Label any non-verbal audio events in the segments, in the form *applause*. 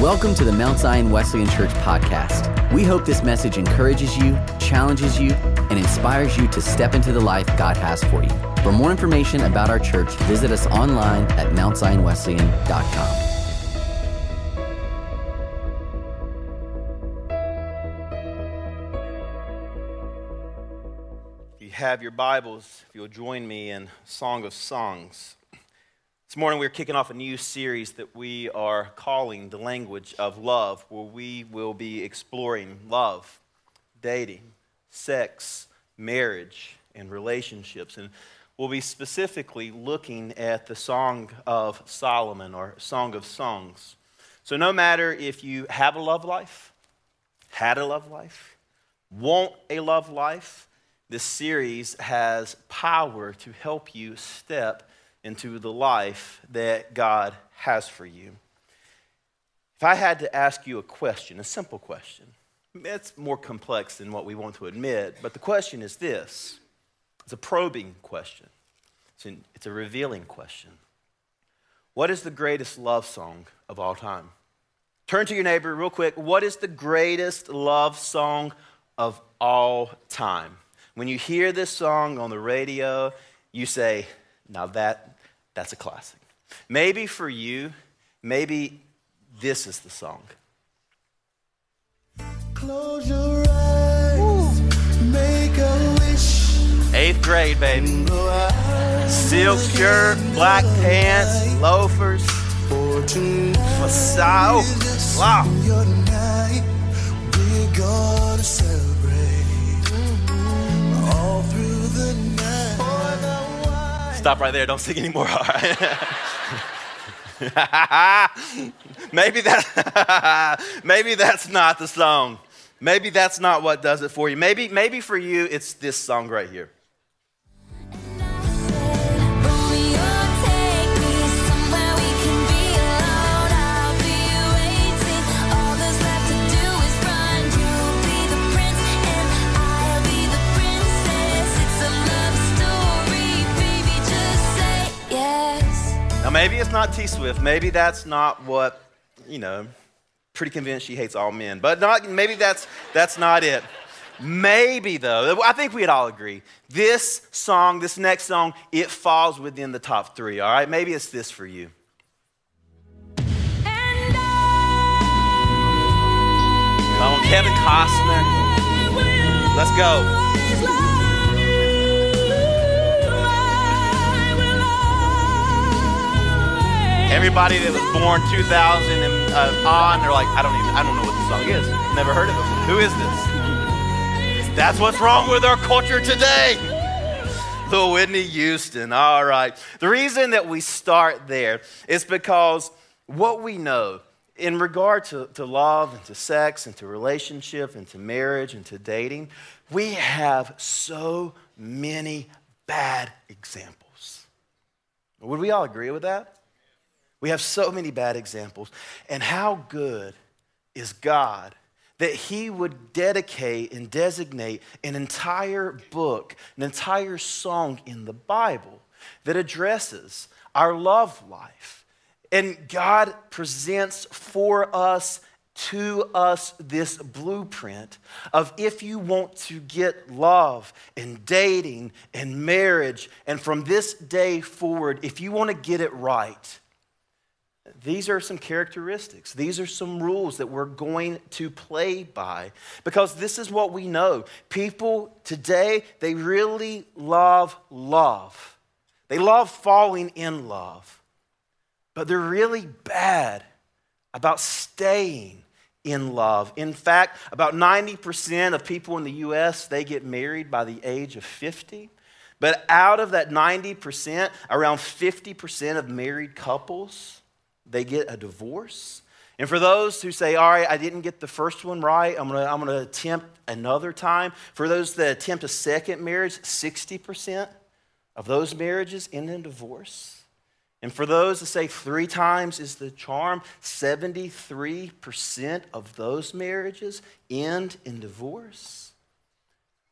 Welcome to the Mount Zion Wesleyan Church podcast. We hope this message encourages you, challenges you, and inspires you to step into the life God has for you. For more information about our church, visit us online at mountzionwesleyan.com. If you have your Bibles, if you'll join me in Song of Songs. This morning we're kicking off a new series that we are calling The Language of Love, where we will be exploring love, dating, sex, marriage, and relationships. And we'll be specifically looking at the Song of Solomon or Song of Songs. So, no matter if you have a love life, had a love life, want a love life, this series has power to help you step into the life that God has for you. If I had to ask you a question, a simple question, it's more complex than what we want to admit, but the question is this it's a probing question, it's, an, it's a revealing question. What is the greatest love song of all time? Turn to your neighbor real quick. What is the greatest love song of all time? When you hear this song on the radio, you say, now that, that's a classic. Maybe for you, maybe this is the song. Close your eyes, make a wish. Eighth grade, baby. Silk shirt, black pants, loafers, for tonight. Masao. Wow. Stop right there. Don't sing anymore. All right. *laughs* maybe that *laughs* maybe that's not the song. Maybe that's not what does it for you. Maybe maybe for you it's this song right here. Maybe it's not T Swift. Maybe that's not what, you know, pretty convinced she hates all men. But not maybe that's that's not it. Maybe though, I think we'd all agree. This song, this next song, it falls within the top three, all right? Maybe it's this for you. Come on, oh, Kevin Costner. Let's go. Everybody that was born 2000 and uh, on, they're like, I don't even, I don't know what this song is. Never heard of it. Who is this? That's what's wrong with our culture today. Little Whitney Houston. All right. The reason that we start there is because what we know in regard to, to love and to sex and to relationship and to marriage and to dating, we have so many bad examples. Would we all agree with that? We have so many bad examples. And how good is God that He would dedicate and designate an entire book, an entire song in the Bible that addresses our love life. And God presents for us, to us, this blueprint of if you want to get love and dating and marriage, and from this day forward, if you want to get it right, these are some characteristics. These are some rules that we're going to play by because this is what we know. People today, they really love love. They love falling in love, but they're really bad about staying in love. In fact, about 90% of people in the US, they get married by the age of 50. But out of that 90%, around 50% of married couples they get a divorce. And for those who say, all right, I didn't get the first one right, I'm gonna, I'm gonna attempt another time. For those that attempt a second marriage, 60% of those marriages end in divorce. And for those that say three times is the charm, 73% of those marriages end in divorce.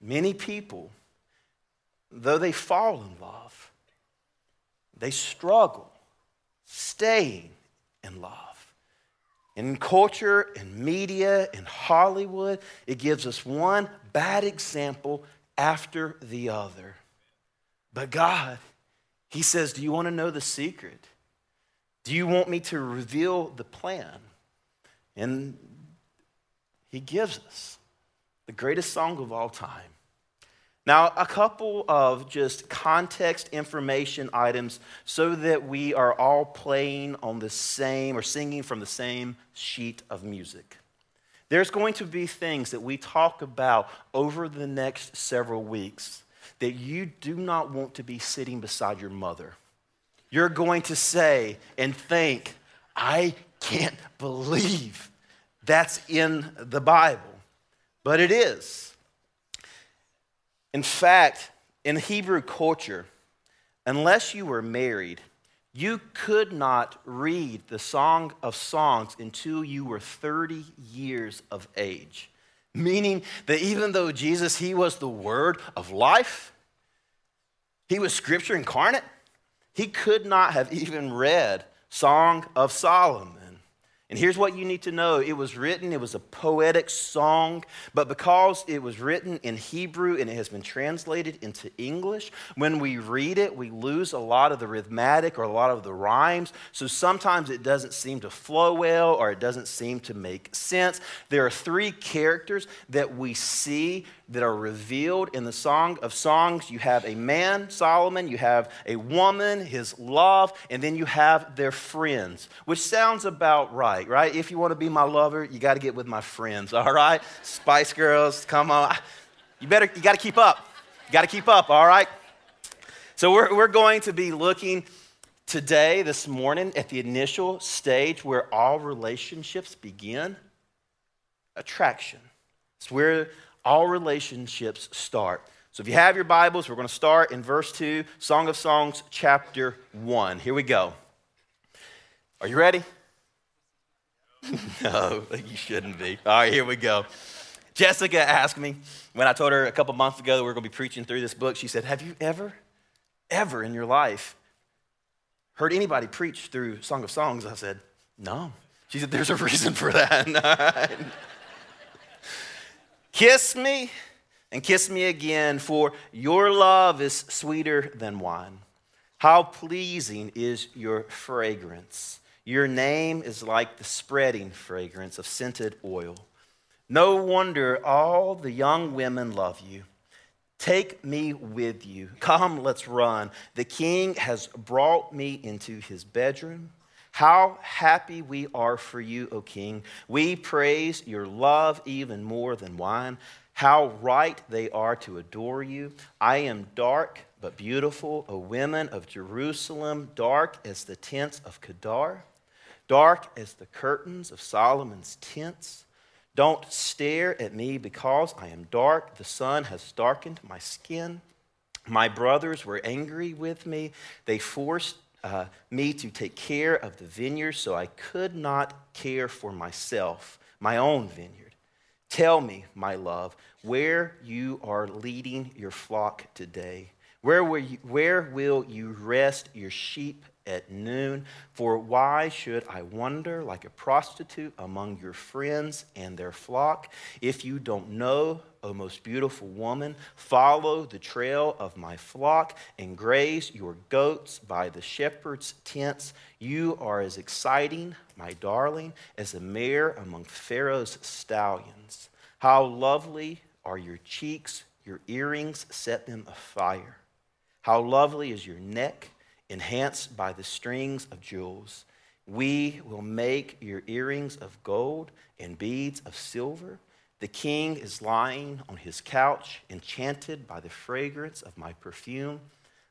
Many people, though they fall in love, they struggle staying in love. In culture, in media, in Hollywood, it gives us one bad example after the other. But God, He says, Do you want to know the secret? Do you want me to reveal the plan? And He gives us the greatest song of all time. Now, a couple of just context information items so that we are all playing on the same or singing from the same sheet of music. There's going to be things that we talk about over the next several weeks that you do not want to be sitting beside your mother. You're going to say and think, I can't believe that's in the Bible. But it is. In fact, in Hebrew culture, unless you were married, you could not read the Song of Songs until you were 30 years of age. Meaning that even though Jesus, he was the word of life, he was scripture incarnate, he could not have even read Song of Solomon. And here's what you need to know it was written, it was a poetic song, but because it was written in Hebrew and it has been translated into English, when we read it, we lose a lot of the rhythmic or a lot of the rhymes. So sometimes it doesn't seem to flow well or it doesn't seem to make sense. There are three characters that we see that are revealed in the Song of Songs. You have a man, Solomon, you have a woman, his love, and then you have their friends, which sounds about right, right? If you want to be my lover, you got to get with my friends, *laughs* all right? Spice Girls, come on. You better, you got to keep up. You got to keep up, all right? So we're, we're going to be looking today, this morning, at the initial stage where all relationships begin attraction. It's where all relationships start. So if you have your Bibles, we're going to start in verse 2, Song of Songs, chapter 1. Here we go. Are you ready? *laughs* no, you shouldn't be. All right, here we go. Jessica asked me when I told her a couple months ago that we are going to be preaching through this book, she said, Have you ever, ever in your life heard anybody preach through Song of Songs? I said, No. She said, There's a reason for that. *laughs* Kiss me and kiss me again, for your love is sweeter than wine. How pleasing is your fragrance. Your name is like the spreading fragrance of scented oil. No wonder all the young women love you. Take me with you. Come, let's run. The king has brought me into his bedroom. How happy we are for you, O King. We praise your love even more than wine. How right they are to adore you. I am dark but beautiful, O women of Jerusalem, dark as the tents of Kedar, dark as the curtains of Solomon's tents. Don't stare at me because I am dark. The sun has darkened my skin. My brothers were angry with me. They forced uh, me to take care of the vineyard, so I could not care for myself, my own vineyard. Tell me, my love, where you are leading your flock today. Where will you, where will you rest your sheep at noon? For why should I wander like a prostitute among your friends and their flock? If you don't know, O most beautiful woman, follow the trail of my flock and graze your goats by the shepherd's tents. You are as exciting, my darling, as a mare among Pharaoh's stallions. How lovely are your cheeks, your earrings set them afire. How lovely is your neck, enhanced by the strings of jewels. We will make your earrings of gold and beads of silver. The king is lying on his couch, enchanted by the fragrance of my perfume.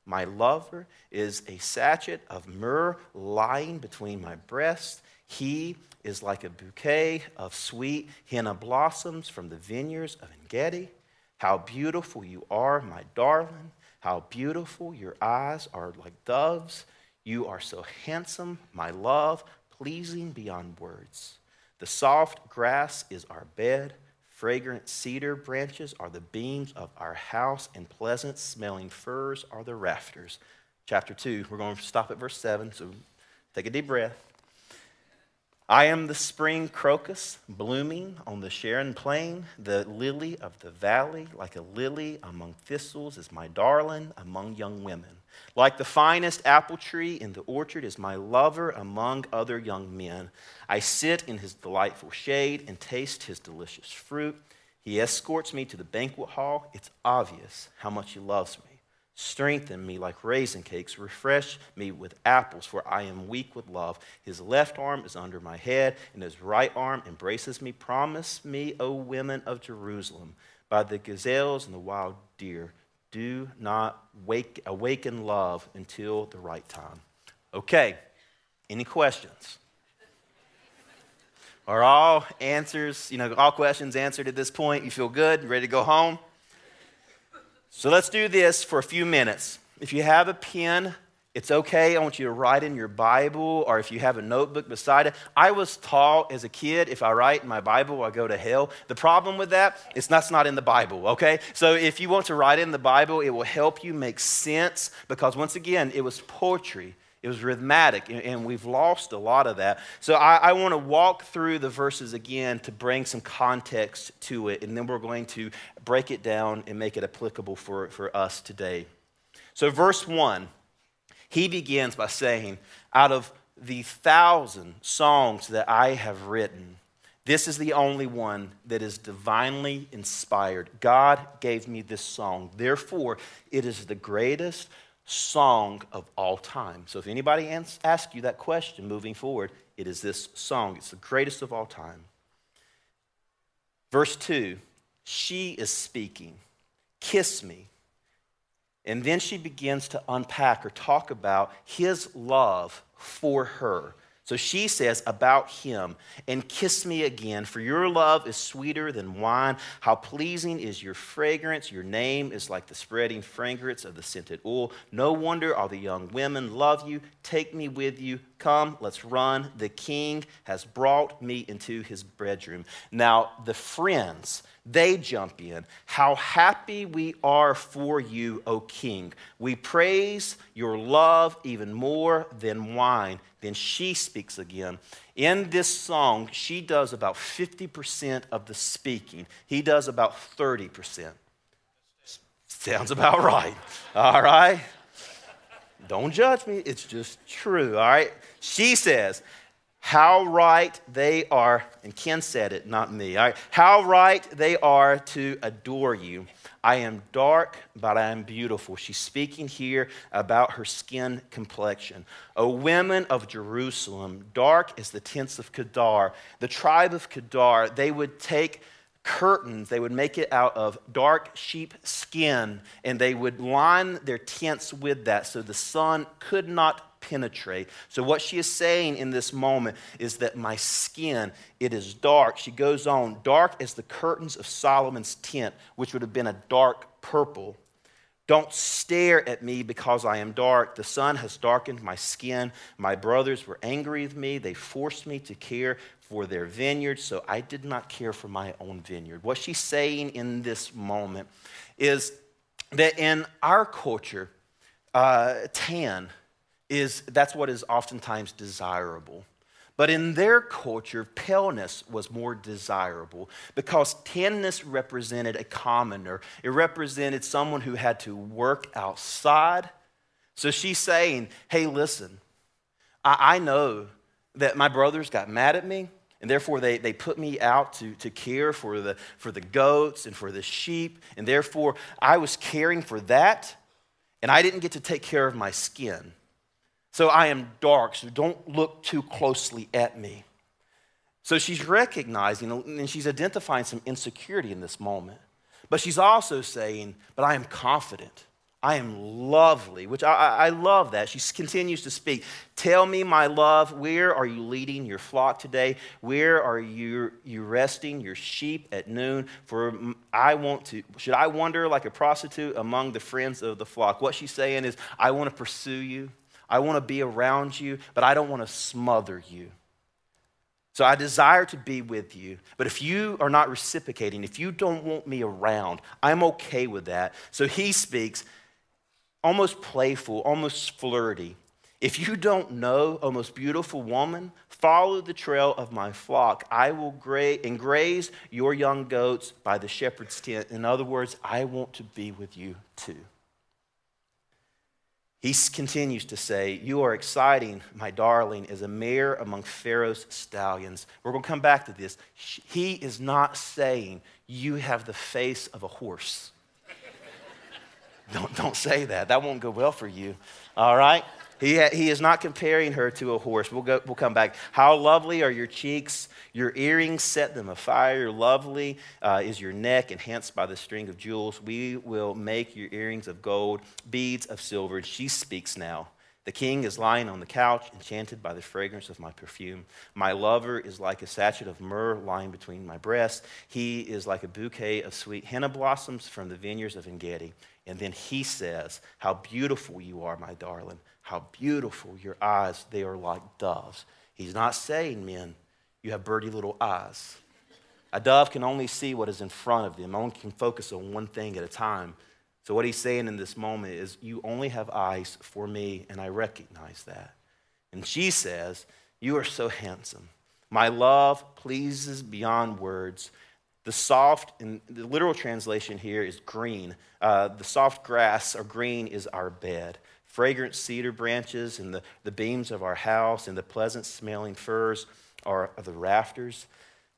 My lover is a sachet of myrrh lying between my breasts. He is like a bouquet of sweet henna blossoms from the vineyards of Engedi. How beautiful you are, my darling. How beautiful your eyes are like doves. You are so handsome, my love, pleasing beyond words. The soft grass is our bed. Fragrant cedar branches are the beams of our house, and pleasant smelling firs are the rafters. Chapter 2, we're going to stop at verse 7, so take a deep breath. I am the spring crocus blooming on the Sharon plain, the lily of the valley, like a lily among thistles is my darling among young women. Like the finest apple tree in the orchard is my lover among other young men. I sit in his delightful shade and taste his delicious fruit. He escorts me to the banquet hall. It's obvious how much he loves me. Strengthen me like raisin cakes. Refresh me with apples, for I am weak with love. His left arm is under my head, and his right arm embraces me. Promise me, O women of Jerusalem, by the gazelles and the wild deer, do not wake, awaken love until the right time. Okay, any questions? Are all answers, you know, all questions answered at this point? You feel good? Ready to go home? So let's do this for a few minutes. If you have a pen, it's okay. I want you to write in your Bible, or if you have a notebook beside it. I was taught as a kid if I write in my Bible, I go to hell. The problem with that is that's not in the Bible, okay? So if you want to write in the Bible, it will help you make sense because, once again, it was poetry. It was rhythmic, and we've lost a lot of that. So I, I want to walk through the verses again to bring some context to it, and then we're going to break it down and make it applicable for, for us today. So, verse 1, he begins by saying, Out of the thousand songs that I have written, this is the only one that is divinely inspired. God gave me this song. Therefore, it is the greatest song of all time. So if anybody asks you that question moving forward, it is this song. It's the greatest of all time. Verse 2 She is speaking, kiss me. And then she begins to unpack or talk about his love for her. So she says about him, and kiss me again, for your love is sweeter than wine. How pleasing is your fragrance. Your name is like the spreading fragrance of the scented oil. No wonder all the young women love you. Take me with you. Come, let's run. The king has brought me into his bedroom. Now, the friends, they jump in. How happy we are for you, O king. We praise your love even more than wine. Then she speaks again. In this song, she does about 50% of the speaking, he does about 30%. Sounds about right. All right? Don't judge me, it's just true. All right? She says, how right they are, and Ken said it, not me. How right they are to adore you. I am dark, but I am beautiful. She's speaking here about her skin complexion. O women of Jerusalem, dark as the tents of Kedar. The tribe of Kedar, they would take curtains, they would make it out of dark sheep skin, and they would line their tents with that so the sun could not penetrate. So what she is saying in this moment is that my skin, it is dark. She goes on, dark as the curtains of Solomon's tent, which would have been a dark purple. Don't stare at me because I am dark. The sun has darkened my skin. My brothers were angry with me. They forced me to care for their vineyard, so I did not care for my own vineyard. What she's saying in this moment is that in our culture, uh, tan, is that's what is oftentimes desirable. But in their culture, paleness was more desirable because tanness represented a commoner. It represented someone who had to work outside. So she's saying, hey, listen, I, I know that my brothers got mad at me, and therefore they, they put me out to, to care for the, for the goats and for the sheep. And therefore I was caring for that, and I didn't get to take care of my skin. So I am dark, so don't look too closely at me. So she's recognizing and she's identifying some insecurity in this moment. But she's also saying, But I am confident. I am lovely, which I, I, love that. She continues to speak. Tell me, my love, where are you leading your flock today? Where are you, you resting your sheep at noon? For I want to, should I wander like a prostitute among the friends of the flock? What she's saying is, I want to pursue you. I want to be around you, but I don't want to smother you. So I desire to be with you. But if you are not reciprocating, if you don't want me around, I'm okay with that. So he speaks almost playful, almost flirty. If you don't know, O most beautiful woman, follow the trail of my flock. I will gra- and graze your young goats by the shepherd's tent. In other words, I want to be with you too. He continues to say, You are exciting, my darling, as a mare among Pharaoh's stallions. We're going to come back to this. He is not saying you have the face of a horse. *laughs* don't, don't say that. That won't go well for you. All right? He, ha- he is not comparing her to a horse. We'll, go, we'll come back. How lovely are your cheeks. Your earrings set them afire. Lovely uh, is your neck, enhanced by the string of jewels. We will make your earrings of gold, beads of silver. And she speaks now. The king is lying on the couch, enchanted by the fragrance of my perfume. My lover is like a sachet of myrrh lying between my breasts. He is like a bouquet of sweet henna blossoms from the vineyards of Engedi. And then he says, How beautiful you are, my darling. How beautiful your eyes, they are like doves. He's not saying, men, you have birdie little eyes. A dove can only see what is in front of them, only can focus on one thing at a time. So, what he's saying in this moment is, You only have eyes for me, and I recognize that. And she says, You are so handsome. My love pleases beyond words. The soft, and the literal translation here is green. Uh, the soft grass or green is our bed fragrant cedar branches and the, the beams of our house and the pleasant smelling firs are of the rafters.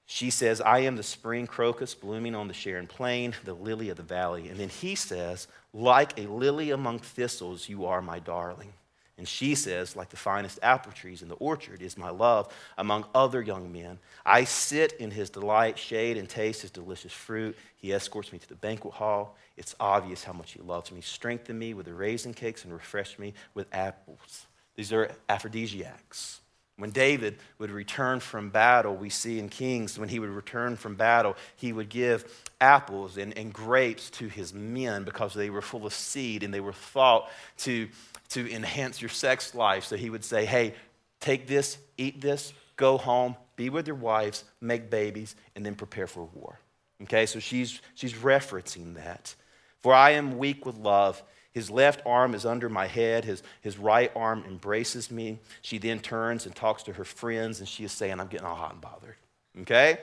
She says, I am the spring crocus blooming on the Sharon plain, the lily of the valley. And then he says, Like a lily among thistles, you are my darling. And she says, like the finest apple trees in the orchard is my love among other young men. I sit in his delight, shade, and taste his delicious fruit. He escorts me to the banquet hall. It's obvious how much he loves me. Strengthen me with the raisin cakes and refresh me with apples. These are aphrodisiacs. When David would return from battle, we see in Kings, when he would return from battle, he would give apples and, and grapes to his men because they were full of seed and they were thought to to enhance your sex life. So he would say, hey, take this, eat this, go home, be with your wives, make babies, and then prepare for war. Okay, so she's, she's referencing that. For I am weak with love. His left arm is under my head, his, his right arm embraces me. She then turns and talks to her friends, and she is saying, I'm getting all hot and bothered. Okay?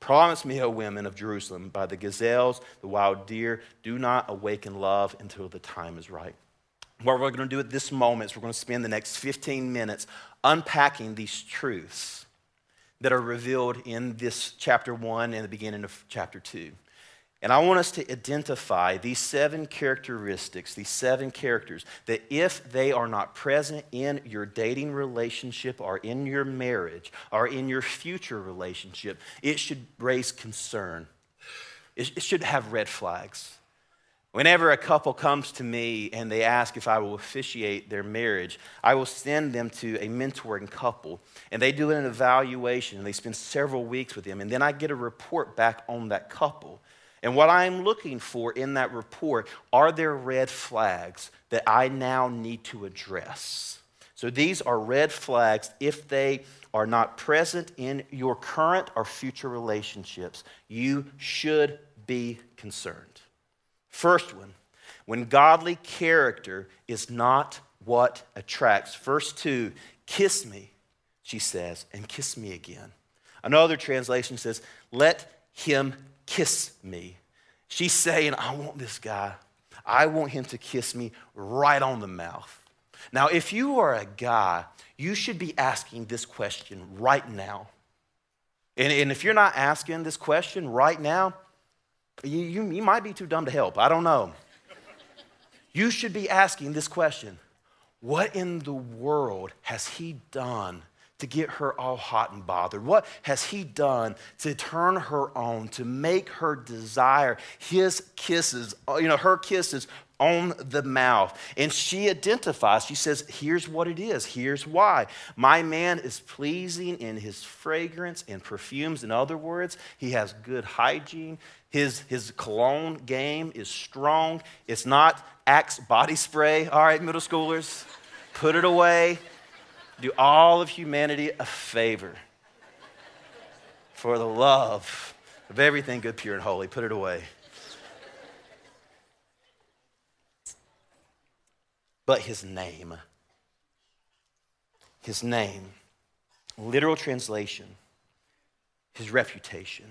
Promise me, O women of Jerusalem, by the gazelles, the wild deer, do not awaken love until the time is right. What we're going to do at this moment is we're going to spend the next 15 minutes unpacking these truths that are revealed in this chapter 1 and the beginning of chapter 2. And I want us to identify these seven characteristics, these seven characters, that if they are not present in your dating relationship or in your marriage or in your future relationship, it should raise concern. It should have red flags. Whenever a couple comes to me and they ask if I will officiate their marriage, I will send them to a mentoring couple and they do an evaluation and they spend several weeks with them. And then I get a report back on that couple. And what I'm looking for in that report are there red flags that I now need to address? So these are red flags if they are not present in your current or future relationships. You should be concerned. First one, when godly character is not what attracts. Verse 2 Kiss me, she says, and kiss me again. Another translation says, Let him kiss me. She's saying, I want this guy. I want him to kiss me right on the mouth. Now, if you are a guy, you should be asking this question right now. And, and if you're not asking this question right now, you, you, you might be too dumb to help. I don't know. You should be asking this question What in the world has he done to get her all hot and bothered? What has he done to turn her on, to make her desire his kisses, uh, you know, her kisses on the mouth. And she identifies, she says, Here's what it is. Here's why. My man is pleasing in his fragrance and perfumes. In other words, he has good hygiene. His, his cologne game is strong. It's not Axe body spray. All right, middle schoolers, put it away. Do all of humanity a favor. For the love of everything good, pure, and holy, put it away. but his name. his name, literal translation, his reputation.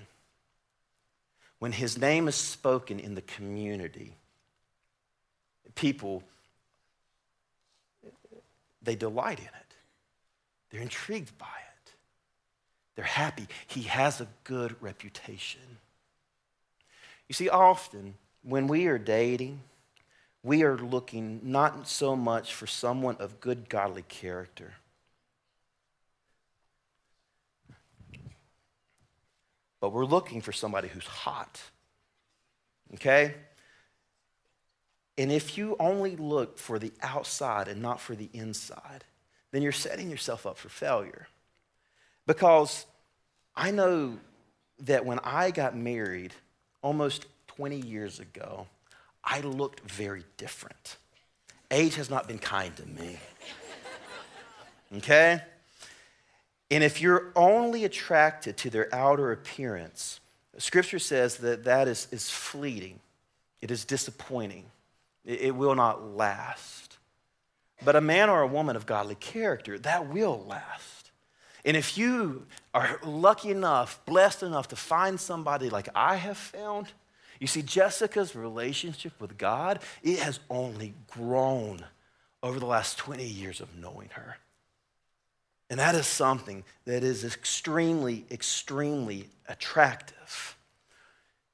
When his name is spoken in the community, people, they delight in it. They're intrigued by it. They're happy. He has a good reputation. You see, often when we are dating, we are looking not so much for someone of good godly character. But we're looking for somebody who's hot. Okay? And if you only look for the outside and not for the inside, then you're setting yourself up for failure. Because I know that when I got married almost 20 years ago, I looked very different. Age has not been kind to me. Okay? And if you're only attracted to their outer appearance, Scripture says that that is, is fleeting, it is disappointing, it, it will not last. But a man or a woman of godly character, that will last. And if you are lucky enough, blessed enough to find somebody like I have found, you see, Jessica's relationship with God, it has only grown over the last 20 years of knowing her. And that is something that is extremely, extremely attractive.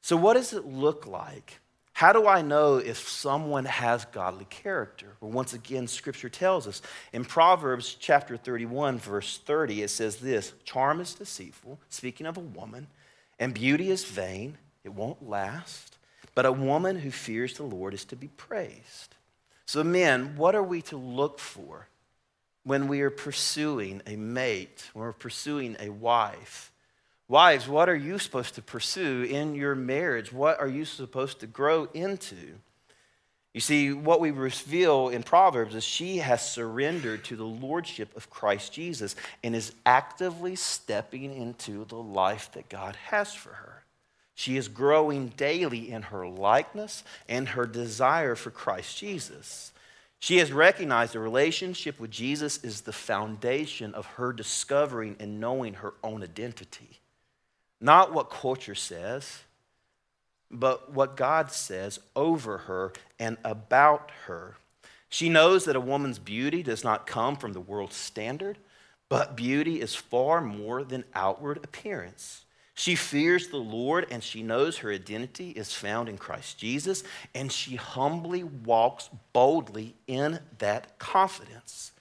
So, what does it look like? How do I know if someone has godly character? Well, once again, scripture tells us. In Proverbs chapter 31, verse 30, it says this Charm is deceitful, speaking of a woman, and beauty is vain it won't last. But a woman who fears the Lord is to be praised. So, men, what are we to look for when we are pursuing a mate, when we're pursuing a wife? Wives, what are you supposed to pursue in your marriage? What are you supposed to grow into? You see, what we reveal in Proverbs is she has surrendered to the lordship of Christ Jesus and is actively stepping into the life that God has for her. She is growing daily in her likeness and her desire for Christ Jesus. She has recognized the relationship with Jesus is the foundation of her discovering and knowing her own identity. Not what culture says, but what God says over her and about her. She knows that a woman's beauty does not come from the world's standard, but beauty is far more than outward appearance. She fears the Lord and she knows her identity is found in Christ Jesus, and she humbly walks boldly in that confidence.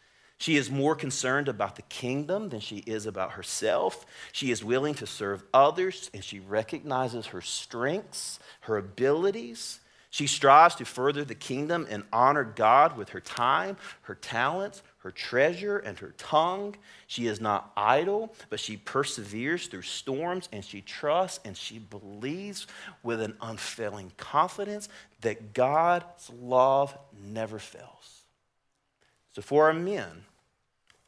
She is more concerned about the kingdom than she is about herself. She is willing to serve others and she recognizes her strengths, her abilities. She strives to further the kingdom and honor God with her time, her talents, her treasure and her tongue. She is not idle, but she perseveres through storms and she trusts and she believes with an unfailing confidence that God's love never fails. So, for our men,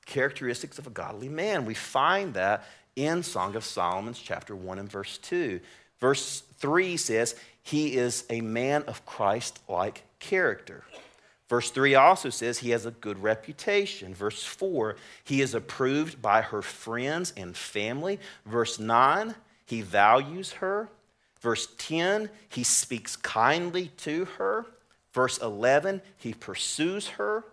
characteristics of a godly man, we find that in Song of Solomon's chapter 1 and verse 2. Verse 3 says, He is a man of Christ like character. Verse 3 also says he has a good reputation. Verse 4, he is approved by her friends and family. Verse 9, he values her. Verse 10, he speaks kindly to her. Verse 11, he pursues her.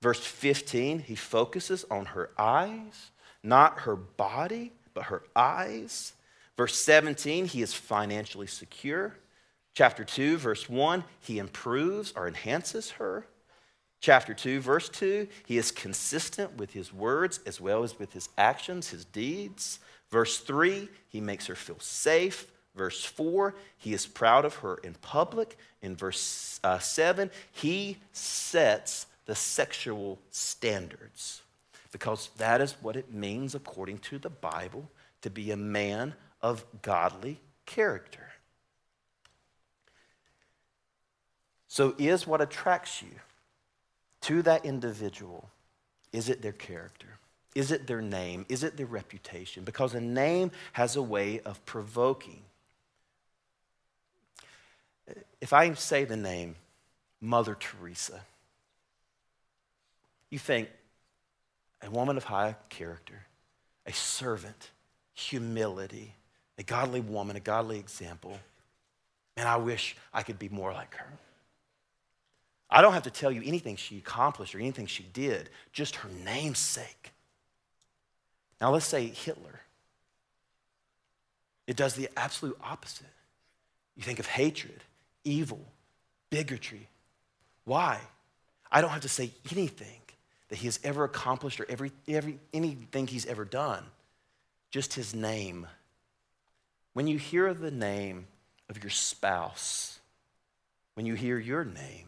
Verse 15, he focuses on her eyes, not her body, but her eyes. Verse 17, he is financially secure. Chapter 2, verse 1, he improves or enhances her. Chapter 2, verse 2, he is consistent with his words as well as with his actions, his deeds. Verse 3, he makes her feel safe. Verse 4, he is proud of her in public. In verse uh, 7, he sets the sexual standards because that is what it means, according to the Bible, to be a man of godly character. So, is what attracts you to that individual, is it their character? Is it their name? Is it their reputation? Because a name has a way of provoking. If I say the name Mother Teresa, you think, a woman of high character, a servant, humility, a godly woman, a godly example. Man, I wish I could be more like her. I don't have to tell you anything she accomplished or anything she did, just her namesake. Now, let's say Hitler. It does the absolute opposite. You think of hatred, evil, bigotry. Why? I don't have to say anything that he has ever accomplished or every, every, anything he's ever done, just his name. When you hear the name of your spouse, when you hear your name,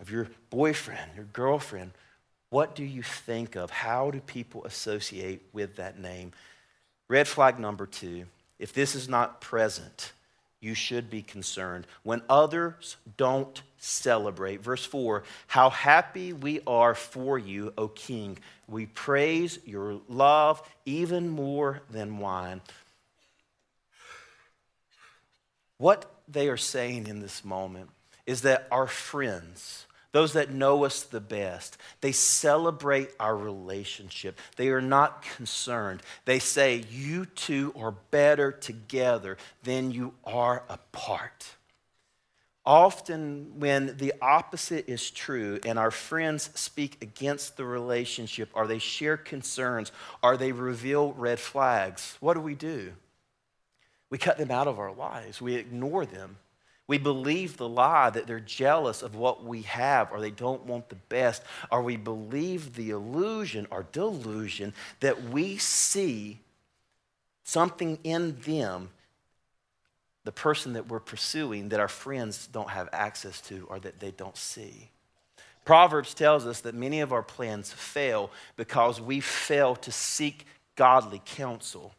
of your boyfriend, your girlfriend, what do you think of? How do people associate with that name? Red flag number two if this is not present, you should be concerned. When others don't celebrate, verse 4 How happy we are for you, O King. We praise your love even more than wine. What they are saying in this moment is that our friends, those that know us the best, they celebrate our relationship. They are not concerned. They say, You two are better together than you are apart. Often, when the opposite is true and our friends speak against the relationship, or they share concerns, or they reveal red flags, what do we do? We cut them out of our lives, we ignore them. We believe the lie that they're jealous of what we have or they don't want the best, or we believe the illusion or delusion that we see something in them, the person that we're pursuing, that our friends don't have access to or that they don't see. Proverbs tells us that many of our plans fail because we fail to seek godly counsel.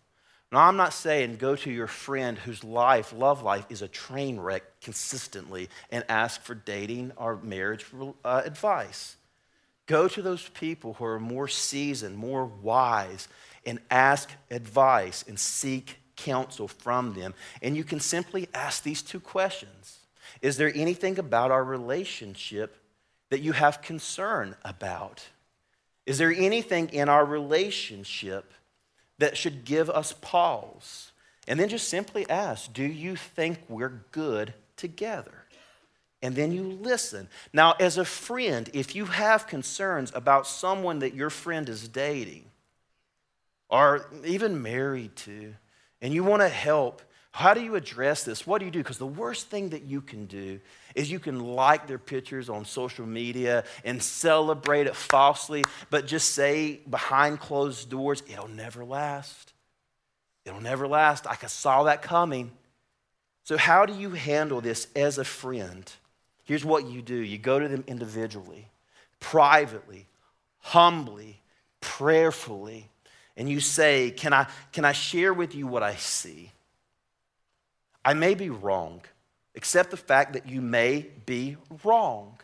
Now, I'm not saying go to your friend whose life, love life, is a train wreck consistently and ask for dating or marriage uh, advice. Go to those people who are more seasoned, more wise, and ask advice and seek counsel from them. And you can simply ask these two questions Is there anything about our relationship that you have concern about? Is there anything in our relationship? That should give us pause. And then just simply ask Do you think we're good together? And then you listen. Now, as a friend, if you have concerns about someone that your friend is dating or even married to, and you want to help, how do you address this? What do you do? Because the worst thing that you can do is you can like their pictures on social media and celebrate it falsely, but just say behind closed doors, it'll never last. It'll never last. I saw that coming. So, how do you handle this as a friend? Here's what you do you go to them individually, privately, humbly, prayerfully, and you say, Can I, can I share with you what I see? I may be wrong. Accept the fact that you may be wrong.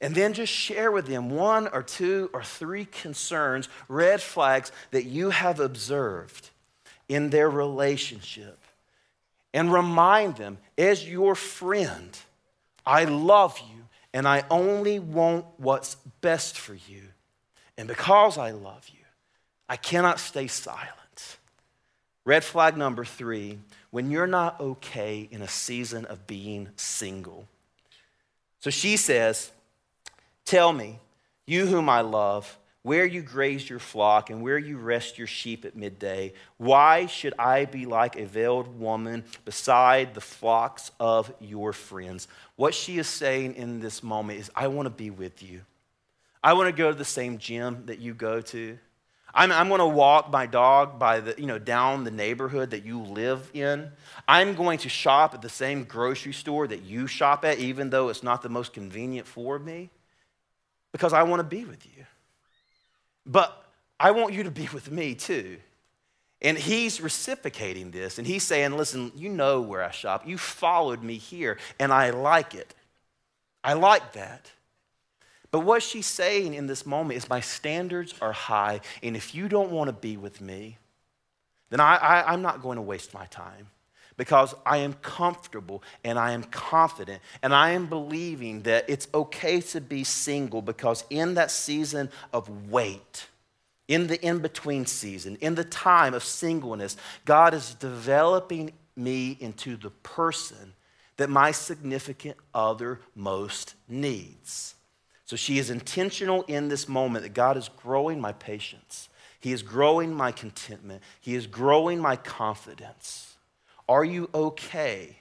And then just share with them one or two or three concerns, red flags that you have observed in their relationship. And remind them, as your friend, I love you and I only want what's best for you. And because I love you, I cannot stay silent. Red flag number three when you're not okay in a season of being single. So she says, Tell me, you whom I love, where you graze your flock and where you rest your sheep at midday. Why should I be like a veiled woman beside the flocks of your friends? What she is saying in this moment is, I want to be with you. I want to go to the same gym that you go to. I'm, I'm going to walk my dog by the, you know, down the neighborhood that you live in. I'm going to shop at the same grocery store that you shop at, even though it's not the most convenient for me, because I want to be with you. But I want you to be with me too. And he's reciprocating this, and he's saying, Listen, you know where I shop. You followed me here, and I like it. I like that. But what she's saying in this moment is, My standards are high, and if you don't want to be with me, then I, I, I'm not going to waste my time because I am comfortable and I am confident and I am believing that it's okay to be single because in that season of wait, in the in between season, in the time of singleness, God is developing me into the person that my significant other most needs. So she is intentional in this moment that God is growing my patience. He is growing my contentment. He is growing my confidence. Are you okay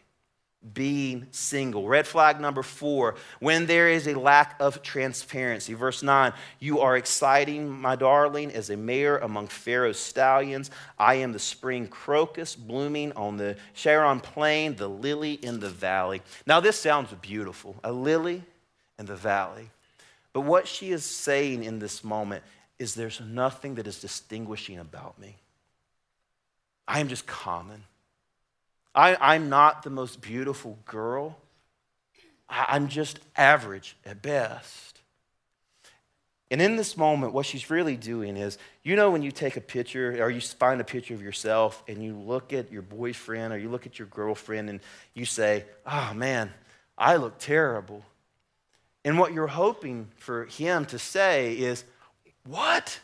being single? Red flag number four when there is a lack of transparency. Verse 9 You are exciting, my darling, as a mare among Pharaoh's stallions. I am the spring crocus blooming on the Sharon plain, the lily in the valley. Now, this sounds beautiful a lily in the valley. But what she is saying in this moment is there's nothing that is distinguishing about me. I am just common. I, am not the most beautiful girl. I, I'm just average at best. And in this moment, what she's really doing is you know, when you take a picture or you find a picture of yourself and you look at your boyfriend or you look at your girlfriend and you say, oh man, I look terrible. And what you're hoping for him to say is, What?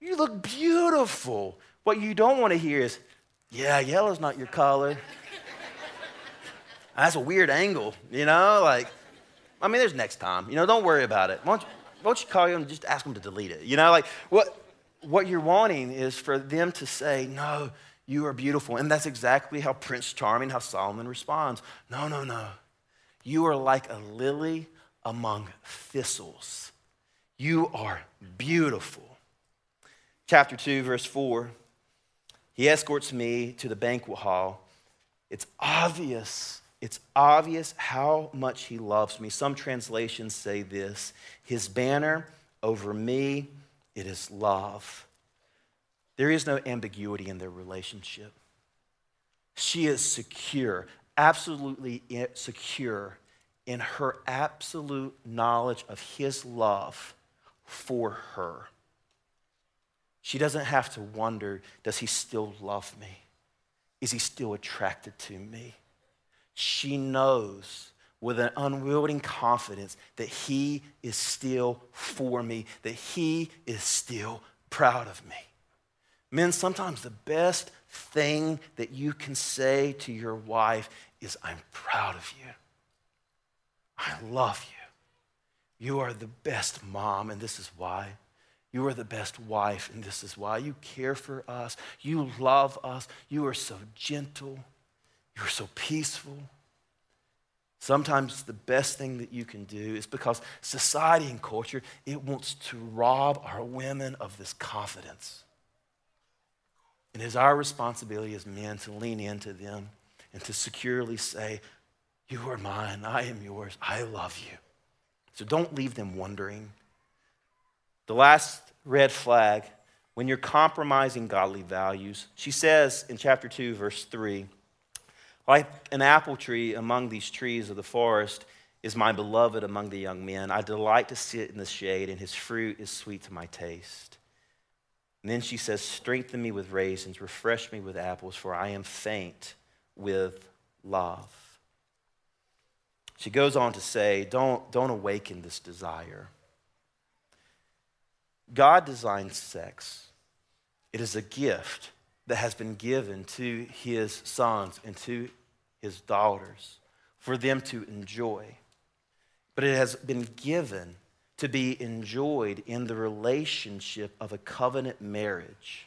You look beautiful. What you don't want to hear is, Yeah, yellow's not your color. *laughs* That's a weird angle, you know? Like, I mean, there's next time. You know, don't worry about it. Why don't you, why don't you call him and just ask him to delete it? You know, like, what, what you're wanting is for them to say, No, you are beautiful. And that's exactly how Prince Charming, how Solomon responds. No, no, no. You are like a lily among thistles. You are beautiful. Chapter 2, verse 4. He escorts me to the banquet hall. It's obvious, it's obvious how much he loves me. Some translations say this His banner over me, it is love. There is no ambiguity in their relationship. She is secure, absolutely secure in her absolute knowledge of his love for her. She doesn't have to wonder does he still love me? Is he still attracted to me? She knows with an unwielding confidence that he is still for me, that he is still proud of me. Men, sometimes the best thing that you can say to your wife is, I'm proud of you. I love you. You are the best mom, and this is why. You are the best wife, and this is why. You care for us. You love us. You are so gentle. You are so peaceful. Sometimes the best thing that you can do is because society and culture, it wants to rob our women of this confidence. And it is our responsibility as men to lean into them and to securely say, you are mine. I am yours. I love you. So don't leave them wondering. The last red flag, when you're compromising godly values, she says in chapter 2, verse 3 like an apple tree among these trees of the forest is my beloved among the young men. I delight to sit in the shade, and his fruit is sweet to my taste. And then she says, Strengthen me with raisins, refresh me with apples, for I am faint with love. She goes on to say, don't, don't awaken this desire. God designed sex, it is a gift that has been given to his sons and to his daughters for them to enjoy. But it has been given to be enjoyed in the relationship of a covenant marriage.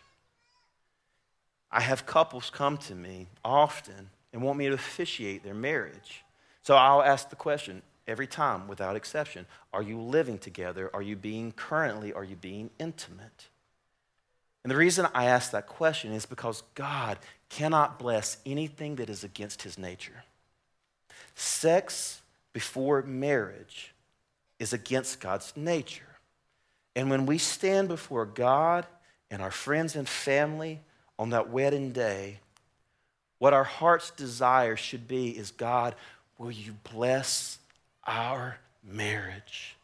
I have couples come to me often and want me to officiate their marriage. So I'll ask the question every time without exception Are you living together? Are you being currently? Are you being intimate? And the reason I ask that question is because God cannot bless anything that is against his nature. Sex before marriage is against God's nature. And when we stand before God and our friends and family on that wedding day, what our heart's desire should be is God, will you bless our marriage?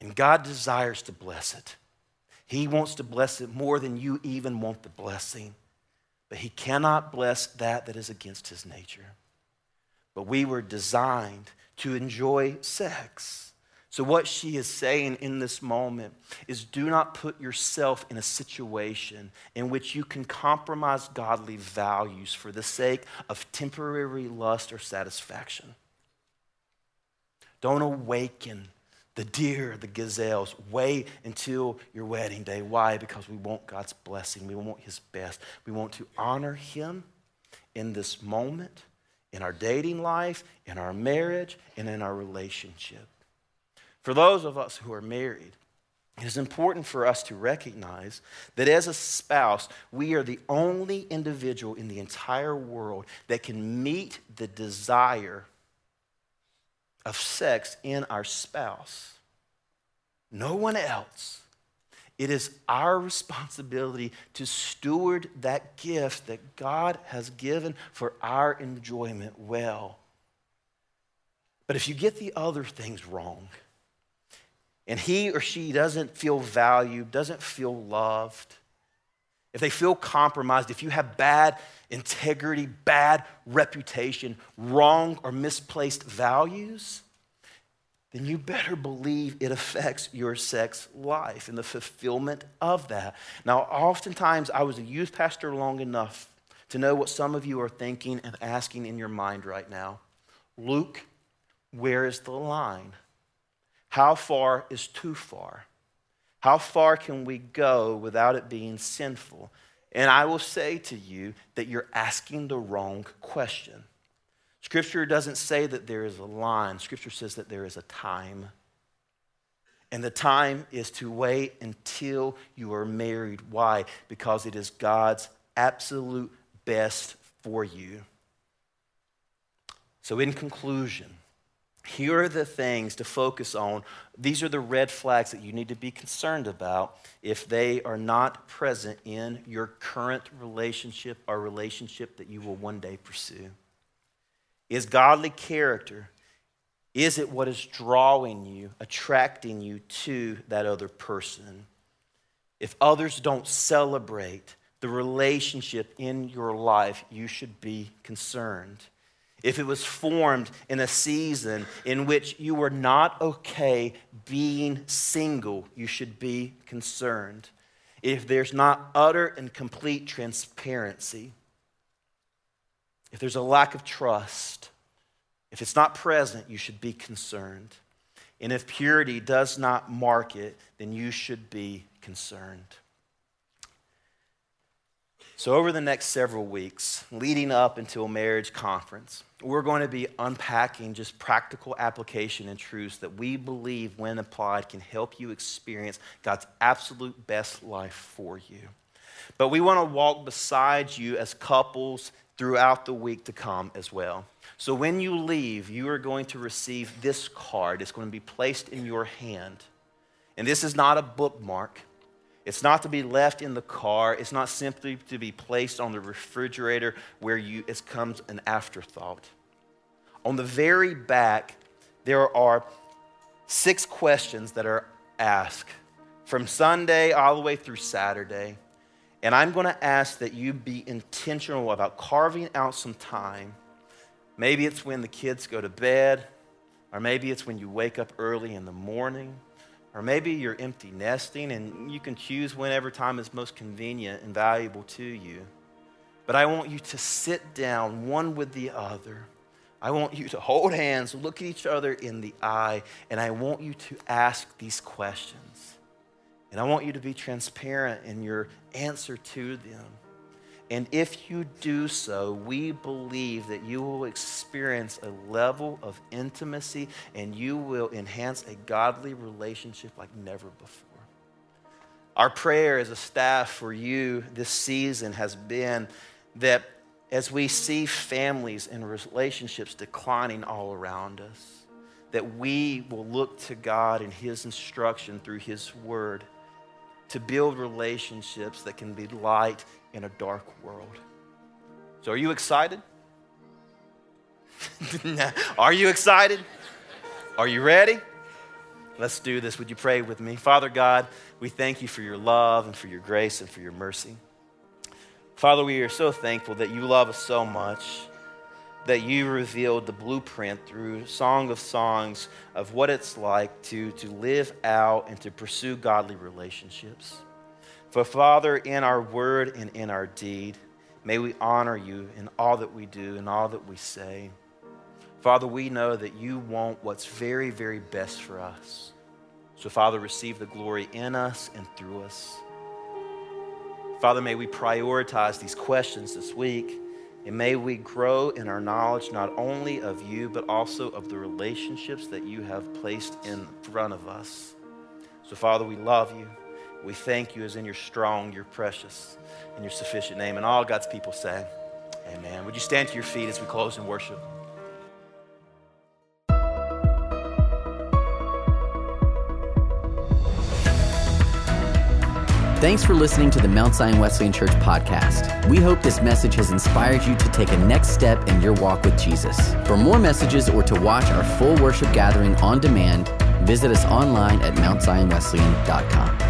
And God desires to bless it. He wants to bless it more than you even want the blessing. But He cannot bless that that is against His nature. But we were designed to enjoy sex, So, what she is saying in this moment is do not put yourself in a situation in which you can compromise godly values for the sake of temporary lust or satisfaction. Don't awaken the deer, the gazelles. Wait until your wedding day. Why? Because we want God's blessing. We want His best. We want to honor Him in this moment, in our dating life, in our marriage, and in our relationship. For those of us who are married, it is important for us to recognize that as a spouse, we are the only individual in the entire world that can meet the desire of sex in our spouse. No one else. It is our responsibility to steward that gift that God has given for our enjoyment well. But if you get the other things wrong, and he or she doesn't feel valued, doesn't feel loved, if they feel compromised, if you have bad integrity, bad reputation, wrong or misplaced values, then you better believe it affects your sex life and the fulfillment of that. Now, oftentimes, I was a youth pastor long enough to know what some of you are thinking and asking in your mind right now. Luke, where is the line? How far is too far? How far can we go without it being sinful? And I will say to you that you're asking the wrong question. Scripture doesn't say that there is a line, Scripture says that there is a time. And the time is to wait until you are married. Why? Because it is God's absolute best for you. So, in conclusion, here are the things to focus on. These are the red flags that you need to be concerned about if they are not present in your current relationship or relationship that you will one day pursue. Is godly character, is it what is drawing you, attracting you to that other person? If others don't celebrate the relationship in your life, you should be concerned if it was formed in a season in which you were not okay being single, you should be concerned. If there's not utter and complete transparency, if there's a lack of trust, if it's not present, you should be concerned. And if purity does not mark it, then you should be concerned. So, over the next several weeks, leading up until marriage conference, we're going to be unpacking just practical application and truths that we believe, when applied, can help you experience God's absolute best life for you. But we want to walk beside you as couples throughout the week to come as well. So, when you leave, you are going to receive this card. It's going to be placed in your hand. And this is not a bookmark. It's not to be left in the car. It's not simply to be placed on the refrigerator where you, it comes an afterthought. On the very back, there are six questions that are asked from Sunday all the way through Saturday. And I'm going to ask that you be intentional about carving out some time. Maybe it's when the kids go to bed, or maybe it's when you wake up early in the morning or maybe you're empty nesting and you can choose whenever time is most convenient and valuable to you. But I want you to sit down one with the other. I want you to hold hands, look at each other in the eye, and I want you to ask these questions. And I want you to be transparent in your answer to them. And if you do so, we believe that you will experience a level of intimacy and you will enhance a godly relationship like never before. Our prayer as a staff for you this season has been that as we see families and relationships declining all around us, that we will look to God and His instruction through His Word to build relationships that can be light in a dark world. So, are you excited? *laughs* are you excited? Are you ready? Let's do this. Would you pray with me? Father God, we thank you for your love and for your grace and for your mercy. Father, we are so thankful that you love us so much that you revealed the blueprint through Song of Songs of what it's like to, to live out and to pursue godly relationships. For Father, in our word and in our deed, may we honor you in all that we do and all that we say. Father, we know that you want what's very, very best for us. So, Father, receive the glory in us and through us. Father, may we prioritize these questions this week, and may we grow in our knowledge not only of you, but also of the relationships that you have placed in front of us. So, Father, we love you. We thank you as in your strong, your precious, and your sufficient name. And all God's people say, Amen. Would you stand to your feet as we close in worship? Thanks for listening to the Mount Zion Wesleyan Church podcast. We hope this message has inspired you to take a next step in your walk with Jesus. For more messages or to watch our full worship gathering on demand, visit us online at mountzionwesleyan.com.